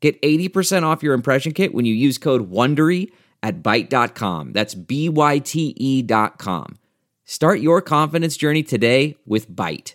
Get 80% off your impression kit when you use code WONDERY at Byte.com. That's B-Y-T-E dot com. Start your confidence journey today with Byte.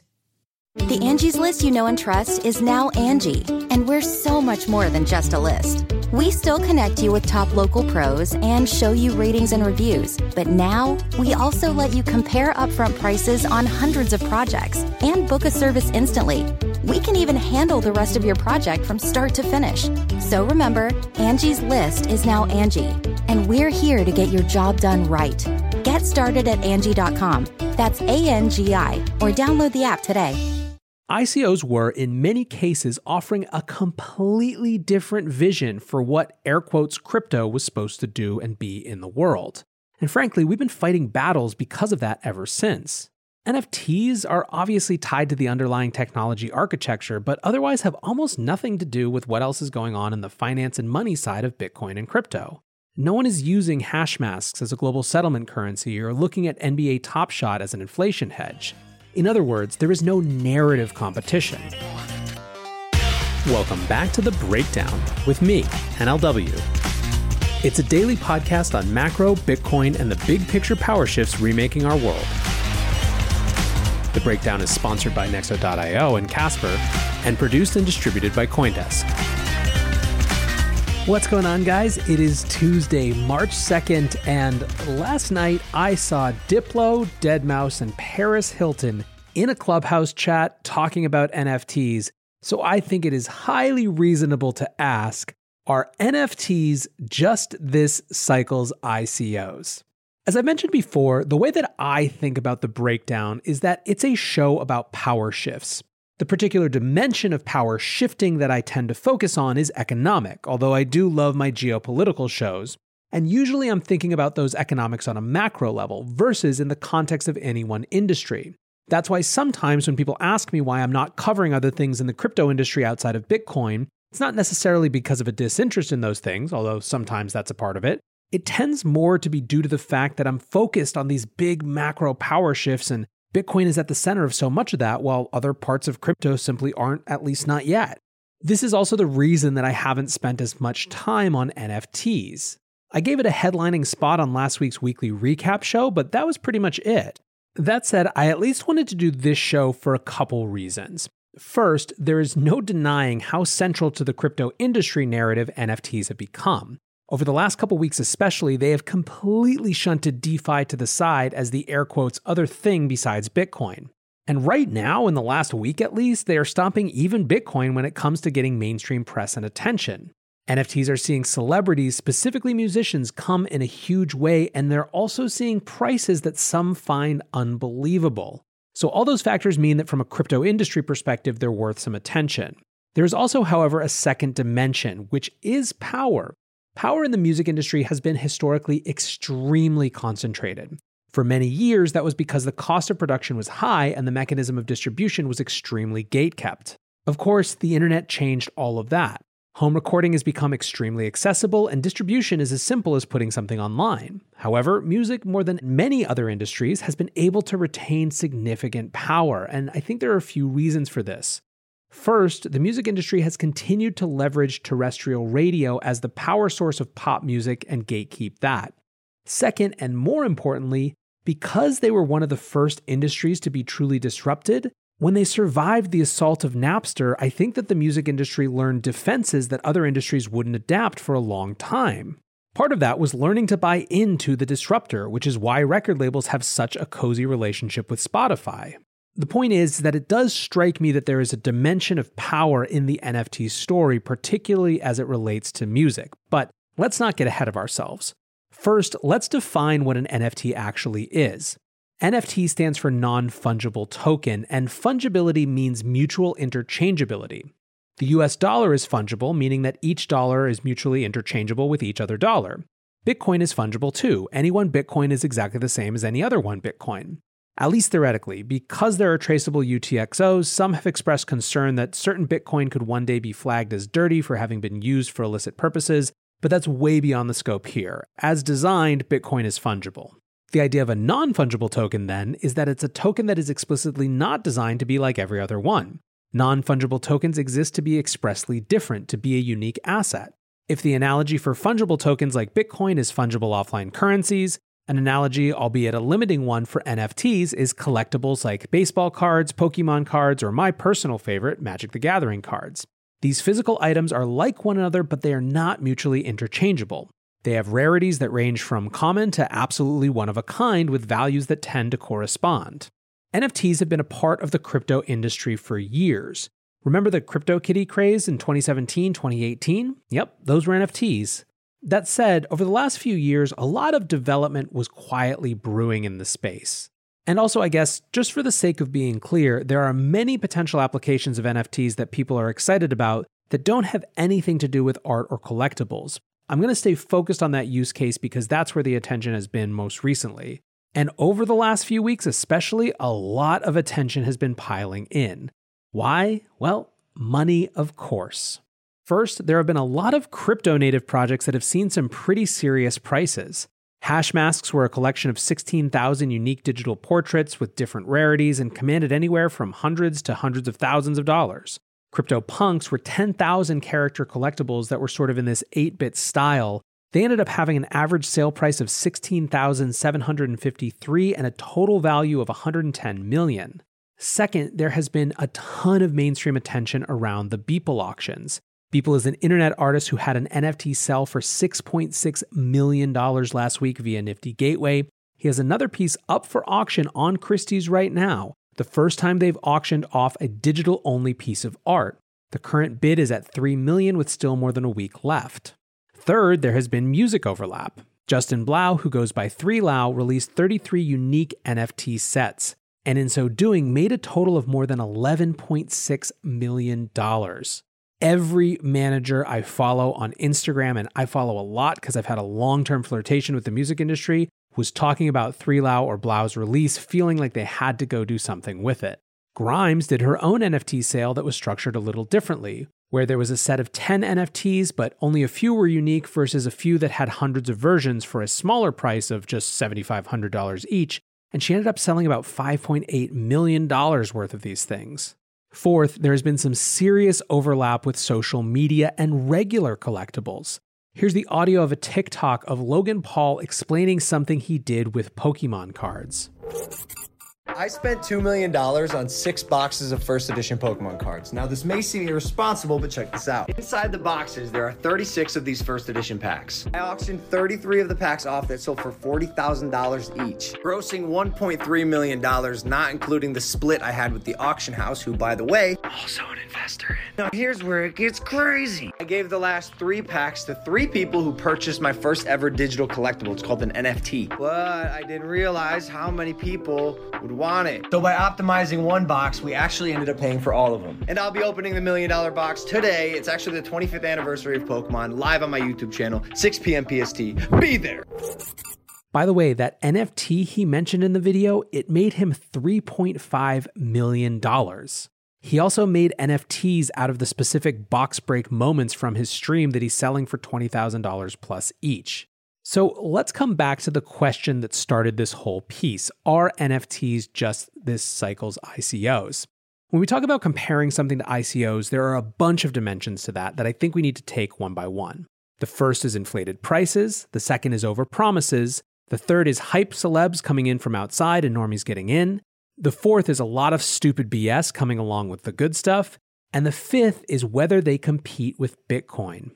The Angie's list you know and trust is now Angie, and we're so much more than just a list. We still connect you with top local pros and show you ratings and reviews, but now we also let you compare upfront prices on hundreds of projects and book a service instantly. We can even handle the rest of your project from start to finish. So remember, Angie's list is now Angie, and we're here to get your job done right. Get started at Angie.com. That's A N G I, or download the app today. ICOs were, in many cases, offering a completely different vision for what air quotes crypto was supposed to do and be in the world. And frankly, we've been fighting battles because of that ever since. NFTs are obviously tied to the underlying technology architecture, but otherwise have almost nothing to do with what else is going on in the finance and money side of Bitcoin and crypto. No one is using Hashmasks as a global settlement currency or looking at NBA Top Shot as an inflation hedge. In other words, there is no narrative competition. Welcome back to The Breakdown with me, NLW. It's a daily podcast on macro, Bitcoin, and the big picture power shifts remaking our world. Breakdown is sponsored by Nexo.io and Casper, and produced and distributed by Coindesk. What's going on, guys? It is Tuesday, March 2nd, and last night I saw Diplo, Deadmau5, and Paris Hilton in a clubhouse chat talking about NFTs. So I think it is highly reasonable to ask are NFTs just this cycle's ICOs? As I mentioned before, the way that I think about the breakdown is that it's a show about power shifts. The particular dimension of power shifting that I tend to focus on is economic, although I do love my geopolitical shows. And usually I'm thinking about those economics on a macro level versus in the context of any one industry. That's why sometimes when people ask me why I'm not covering other things in the crypto industry outside of Bitcoin, it's not necessarily because of a disinterest in those things, although sometimes that's a part of it. It tends more to be due to the fact that I'm focused on these big macro power shifts, and Bitcoin is at the center of so much of that, while other parts of crypto simply aren't, at least not yet. This is also the reason that I haven't spent as much time on NFTs. I gave it a headlining spot on last week's weekly recap show, but that was pretty much it. That said, I at least wanted to do this show for a couple reasons. First, there is no denying how central to the crypto industry narrative NFTs have become. Over the last couple weeks, especially, they have completely shunted DeFi to the side as the air quotes other thing besides Bitcoin. And right now, in the last week at least, they are stomping even Bitcoin when it comes to getting mainstream press and attention. NFTs are seeing celebrities, specifically musicians, come in a huge way, and they're also seeing prices that some find unbelievable. So, all those factors mean that from a crypto industry perspective, they're worth some attention. There's also, however, a second dimension, which is power. Power in the music industry has been historically extremely concentrated. For many years, that was because the cost of production was high and the mechanism of distribution was extremely gatekept. Of course, the internet changed all of that. Home recording has become extremely accessible, and distribution is as simple as putting something online. However, music, more than many other industries, has been able to retain significant power, and I think there are a few reasons for this. First, the music industry has continued to leverage terrestrial radio as the power source of pop music and gatekeep that. Second, and more importantly, because they were one of the first industries to be truly disrupted, when they survived the assault of Napster, I think that the music industry learned defenses that other industries wouldn't adapt for a long time. Part of that was learning to buy into the disruptor, which is why record labels have such a cozy relationship with Spotify. The point is that it does strike me that there is a dimension of power in the NFT story, particularly as it relates to music. But let's not get ahead of ourselves. First, let's define what an NFT actually is. NFT stands for non fungible token, and fungibility means mutual interchangeability. The US dollar is fungible, meaning that each dollar is mutually interchangeable with each other dollar. Bitcoin is fungible too. Any one Bitcoin is exactly the same as any other one Bitcoin. At least theoretically, because there are traceable UTXOs, some have expressed concern that certain Bitcoin could one day be flagged as dirty for having been used for illicit purposes, but that's way beyond the scope here. As designed, Bitcoin is fungible. The idea of a non fungible token, then, is that it's a token that is explicitly not designed to be like every other one. Non fungible tokens exist to be expressly different, to be a unique asset. If the analogy for fungible tokens like Bitcoin is fungible offline currencies, an analogy, albeit a limiting one, for NFTs is collectibles like baseball cards, Pokemon cards, or my personal favorite, Magic the Gathering cards. These physical items are like one another, but they are not mutually interchangeable. They have rarities that range from common to absolutely one of a kind with values that tend to correspond. NFTs have been a part of the crypto industry for years. Remember the CryptoKitty craze in 2017, 2018? Yep, those were NFTs. That said, over the last few years, a lot of development was quietly brewing in the space. And also, I guess, just for the sake of being clear, there are many potential applications of NFTs that people are excited about that don't have anything to do with art or collectibles. I'm going to stay focused on that use case because that's where the attention has been most recently. And over the last few weeks, especially, a lot of attention has been piling in. Why? Well, money, of course. First, there have been a lot of crypto native projects that have seen some pretty serious prices. Hashmasks were a collection of 16,000 unique digital portraits with different rarities and commanded anywhere from hundreds to hundreds of thousands of dollars. CryptoPunks were 10,000 character collectibles that were sort of in this 8 bit style they ended up having an average sale price of 16,753 and a total value of 110 million. Second, there has been a ton of mainstream attention around the Beeple auctions. Beeple is an internet artist who had an NFT sell for $6.6 million last week via Nifty Gateway. He has another piece up for auction on Christie's right now, the first time they've auctioned off a digital only piece of art. The current bid is at 3 million with still more than a week left. Third, there has been music overlap. Justin Blau, who goes by 3Lau, released 33 unique NFT sets, and in so doing, made a total of more than $11.6 million. Every manager I follow on Instagram, and I follow a lot because I've had a long term flirtation with the music industry, was talking about 3Lau or Blau's release, feeling like they had to go do something with it. Grimes did her own NFT sale that was structured a little differently, where there was a set of 10 NFTs, but only a few were unique versus a few that had hundreds of versions for a smaller price of just $7,500 each. And she ended up selling about $5.8 million worth of these things. Fourth, there has been some serious overlap with social media and regular collectibles. Here's the audio of a TikTok of Logan Paul explaining something he did with Pokemon cards. I spent $2 million on six boxes of first edition Pokemon cards. Now, this may seem irresponsible, but check this out. Inside the boxes, there are 36 of these first edition packs. I auctioned 33 of the packs off that sold for $40,000 each, grossing $1.3 million, not including the split I had with the auction house, who, by the way, also an investor in. Now, here's where it gets crazy. I gave the last three packs to three people who purchased my first ever digital collectible. It's called an NFT. But I didn't realize how many people would want it. So by optimizing one box, we actually ended up paying for all of them. And I'll be opening the million dollar box today. It's actually the 25th anniversary of Pokemon live on my YouTube channel, 6 p.m. PST. Be there. By the way, that NFT he mentioned in the video, it made him $3.5 million. He also made NFTs out of the specific box break moments from his stream that he's selling for $20,000 plus each. So let's come back to the question that started this whole piece Are NFTs just this cycle's ICOs? When we talk about comparing something to ICOs, there are a bunch of dimensions to that that I think we need to take one by one. The first is inflated prices, the second is over promises, the third is hype celebs coming in from outside and normies getting in, the fourth is a lot of stupid BS coming along with the good stuff, and the fifth is whether they compete with Bitcoin.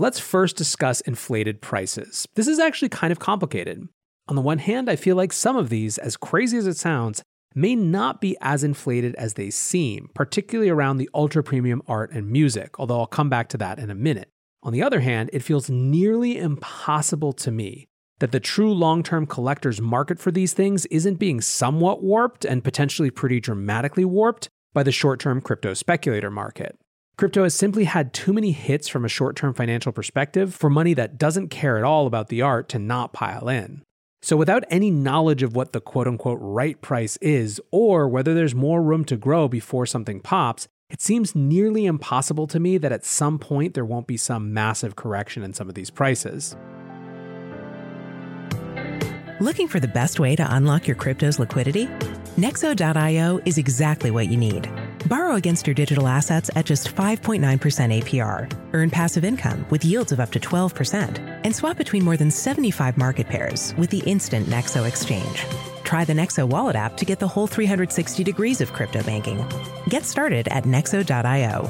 Let's first discuss inflated prices. This is actually kind of complicated. On the one hand, I feel like some of these, as crazy as it sounds, may not be as inflated as they seem, particularly around the ultra premium art and music, although I'll come back to that in a minute. On the other hand, it feels nearly impossible to me that the true long term collector's market for these things isn't being somewhat warped and potentially pretty dramatically warped by the short term crypto speculator market. Crypto has simply had too many hits from a short term financial perspective for money that doesn't care at all about the art to not pile in. So, without any knowledge of what the quote unquote right price is, or whether there's more room to grow before something pops, it seems nearly impossible to me that at some point there won't be some massive correction in some of these prices. Looking for the best way to unlock your crypto's liquidity? Nexo.io is exactly what you need. Borrow against your digital assets at just 5.9% APR. Earn passive income with yields of up to 12%. And swap between more than 75 market pairs with the instant Nexo exchange. Try the Nexo wallet app to get the whole 360 degrees of crypto banking. Get started at Nexo.io.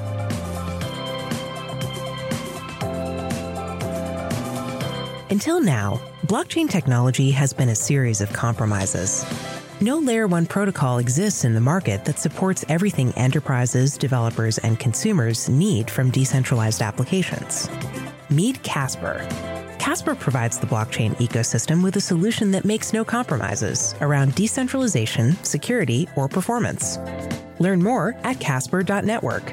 Until now, blockchain technology has been a series of compromises. No Layer 1 protocol exists in the market that supports everything enterprises, developers, and consumers need from decentralized applications. Meet Casper. Casper provides the blockchain ecosystem with a solution that makes no compromises around decentralization, security, or performance. Learn more at casper.network.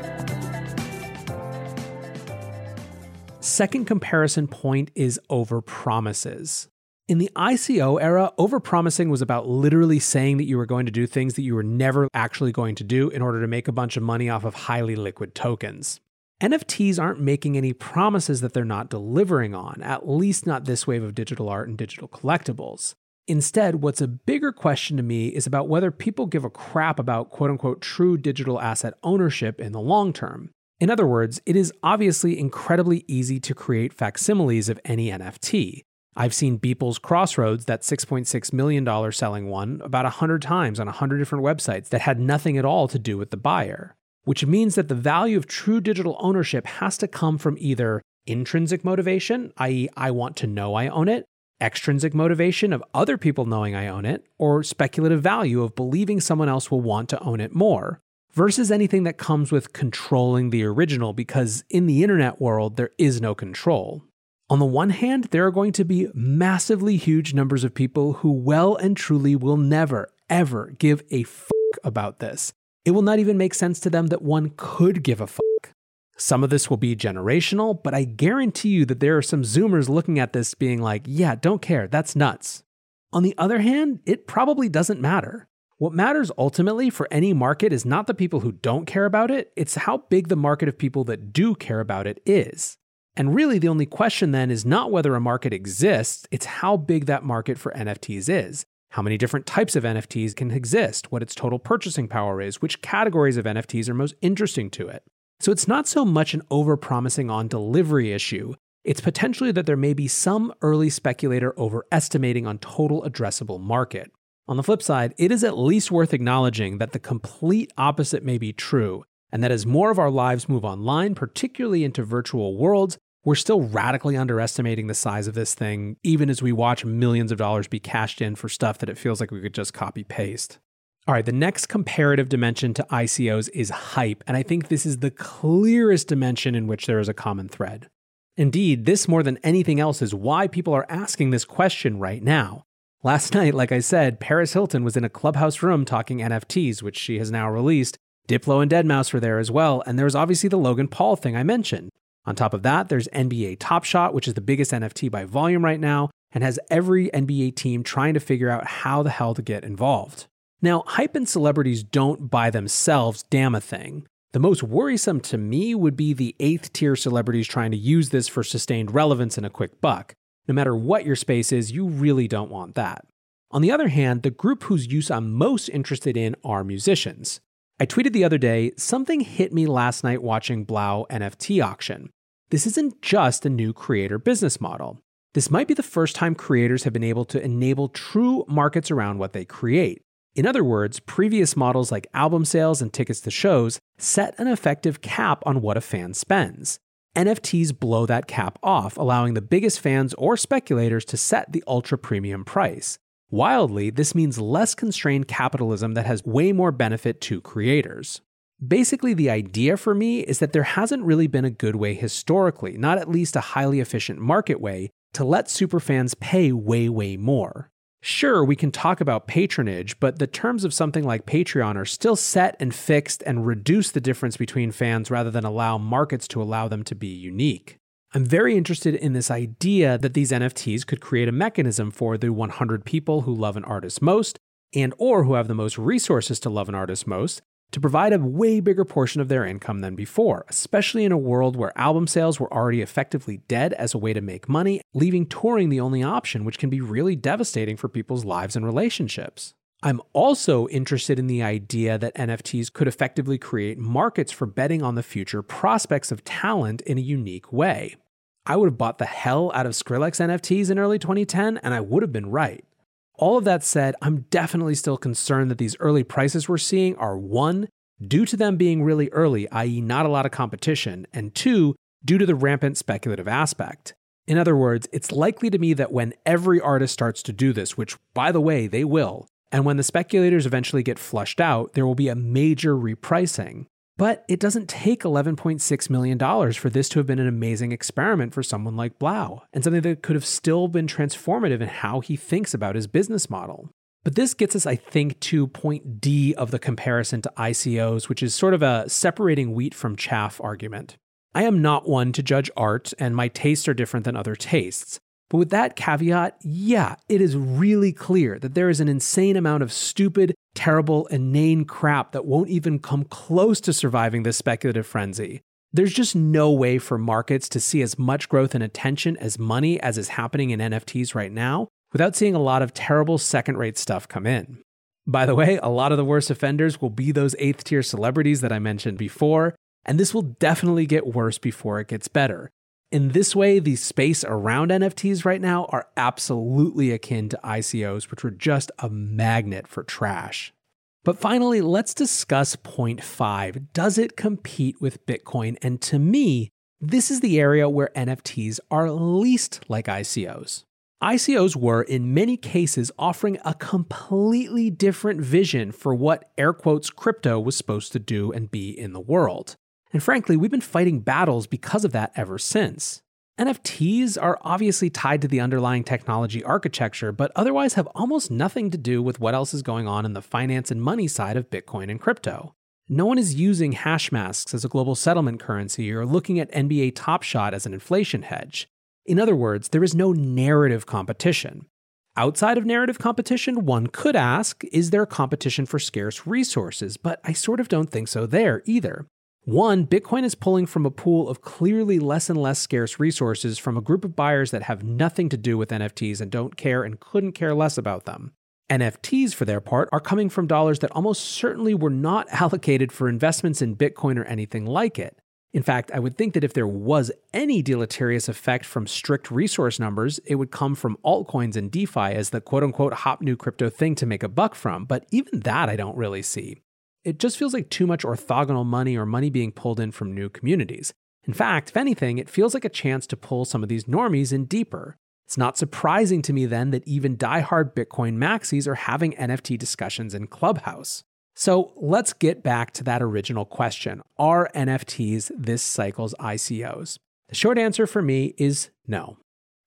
Second comparison point is over promises. In the ICO era, overpromising was about literally saying that you were going to do things that you were never actually going to do in order to make a bunch of money off of highly liquid tokens. NFTs aren't making any promises that they're not delivering on, at least not this wave of digital art and digital collectibles. Instead, what's a bigger question to me is about whether people give a crap about quote unquote true digital asset ownership in the long term. In other words, it is obviously incredibly easy to create facsimiles of any NFT. I've seen Beeple's Crossroads, that $6.6 million selling one, about 100 times on 100 different websites that had nothing at all to do with the buyer, which means that the value of true digital ownership has to come from either intrinsic motivation, i.e., I want to know I own it, extrinsic motivation of other people knowing I own it, or speculative value of believing someone else will want to own it more, versus anything that comes with controlling the original, because in the internet world, there is no control. On the one hand, there are going to be massively huge numbers of people who well and truly will never, ever give a fuck about this. It will not even make sense to them that one could give a fuck. Some of this will be generational, but I guarantee you that there are some Zoomers looking at this being like, yeah, don't care, that's nuts. On the other hand, it probably doesn't matter. What matters ultimately for any market is not the people who don't care about it, it's how big the market of people that do care about it is. And really, the only question then is not whether a market exists, it's how big that market for NFTs is. How many different types of NFTs can exist, what its total purchasing power is, which categories of NFTs are most interesting to it. So it's not so much an overpromising on delivery issue, it's potentially that there may be some early speculator overestimating on total addressable market. On the flip side, it is at least worth acknowledging that the complete opposite may be true, and that as more of our lives move online, particularly into virtual worlds, we're still radically underestimating the size of this thing, even as we watch millions of dollars be cashed in for stuff that it feels like we could just copy paste. All right, the next comparative dimension to ICOs is hype, and I think this is the clearest dimension in which there is a common thread. Indeed, this more than anything else is why people are asking this question right now. Last night, like I said, Paris Hilton was in a clubhouse room talking NFTs, which she has now released. Diplo and Deadmau5 were there as well, and there was obviously the Logan Paul thing I mentioned. On top of that, there's NBA Top Shot, which is the biggest NFT by volume right now, and has every NBA team trying to figure out how the hell to get involved. Now, hype and celebrities don't by themselves damn a thing. The most worrisome to me would be the eighth tier celebrities trying to use this for sustained relevance and a quick buck. No matter what your space is, you really don't want that. On the other hand, the group whose use I'm most interested in are musicians. I tweeted the other day, something hit me last night watching 3LAU NFT auction. This isn't just a new creator business model. This might be the first time creators have been able to enable true markets around what they create. In other words, previous models like album sales and tickets to shows set an effective cap on what a fan spends. NFTs blow that cap off, allowing the biggest fans or speculators to set the ultra premium price. Wildly, this means less constrained capitalism that has way more benefit to creators. Basically, the idea for me is that there hasn't really been a good way historically, not at least a highly efficient market way, to let superfans pay way, way more. Sure, we can talk about patronage, but the terms of something like Patreon are still set and fixed and reduce the difference between fans rather than allow markets to allow them to be unique. I'm very interested in this idea that these NFTs could create a mechanism for the 100 people who love an artist most and or who have the most resources to love an artist most to provide a way bigger portion of their income than before, especially in a world where album sales were already effectively dead as a way to make money, leaving touring the only option, which can be really devastating for people's lives and relationships. I'm also interested in the idea that NFTs could effectively create markets for betting on the future prospects of talent in a unique way. I would have bought the hell out of Skrillex NFTs in early 2010, and I would have been right. All of that said, I'm definitely still concerned that these early prices we're seeing are one, due to them being really early, i.e., not a lot of competition, and two, due to the rampant speculative aspect. In other words, it's likely to me that when every artist starts to do this, which by the way, they will, and when the speculators eventually get flushed out, there will be a major repricing. But it doesn't take $11.6 million for this to have been an amazing experiment for someone like 3LAU, and something that could have still been transformative in how he thinks about his business model. But this gets us, I think, to point D of the comparison to ICOs, which is sort of a separating wheat from chaff argument. I am not one to judge art, and my tastes are different than other tastes. But with that caveat, yeah, it is really clear that there is an insane amount of stupid, terrible, inane crap that won't even come close to surviving this speculative frenzy. There's just no way for markets to see as much growth and attention as money as is happening in NFTs right now without seeing a lot of terrible second rate stuff come in. By the way, a lot of the worst offenders will be those eighth tier celebrities that I mentioned before, and this will definitely get worse before it gets better. In this way, the space around NFTs right now are absolutely akin to ICOs, which were just a magnet for trash. But finally, let's discuss point five. Does it compete with Bitcoin? And to me, this is the area where NFTs are least like ICOs. ICOs were, in many cases, offering a completely different vision for what air quotes crypto was supposed to do and be in the world. And frankly, we've been fighting battles because of that ever since. NFTs are obviously tied to the underlying technology architecture, but otherwise have almost nothing to do with what else is going on in the finance and money side of Bitcoin and crypto. No one is using Hashmasks as a global settlement currency or looking at NBA Top Shot as an inflation hedge. In other words, there is no narrative competition. Outside of narrative competition, one could ask is there competition for scarce resources? But I sort of don't think so there either. One, Bitcoin is pulling from a pool of clearly less and less scarce resources from a group of buyers that have nothing to do with NFTs and don't care and couldn't care less about them. NFTs, for their part, are coming from dollars that almost certainly were not allocated for investments in Bitcoin or anything like it. In fact, I would think that if there was any deleterious effect from strict resource numbers, it would come from altcoins and DeFi as the quote unquote hot new crypto thing to make a buck from, but even that I don't really see. It just feels like too much orthogonal money or money being pulled in from new communities. In fact, if anything, it feels like a chance to pull some of these normies in deeper. It's not surprising to me then that even diehard Bitcoin maxis are having NFT discussions in Clubhouse. So let's get back to that original question Are NFTs this cycle's ICOs? The short answer for me is no.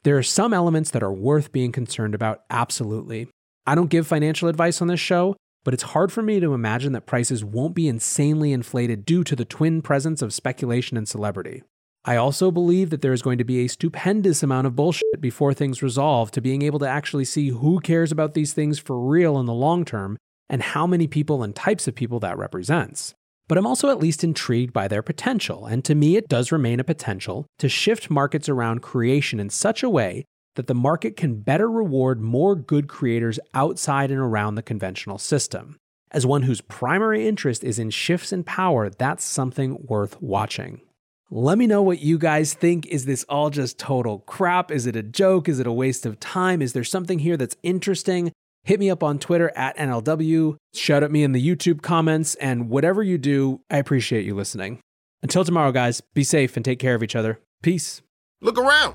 There are some elements that are worth being concerned about, absolutely. I don't give financial advice on this show, but it's hard for me to imagine that prices won't be insanely inflated due to the twin presence of speculation and celebrity. I also believe that there is going to be a stupendous amount of bullshit before things resolve to being able to actually see who cares about these things for real in the long term and how many people and types of people that represents. But I'm also at least intrigued by their potential, and to me, it does remain a potential to shift markets around creation in such a way that the market can better reward more good creators outside and around the conventional system. As one whose primary interest is in shifts in power, that's something worth watching. Let me know what you guys think. Is this all just total crap? Is it a joke? Is it a waste of time? Is there something here that's interesting? Hit me up on Twitter at NLW, shout at me in the YouTube comments, and whatever you do, I appreciate you listening. Until tomorrow, guys, be safe and take care of each other. Peace. Look around.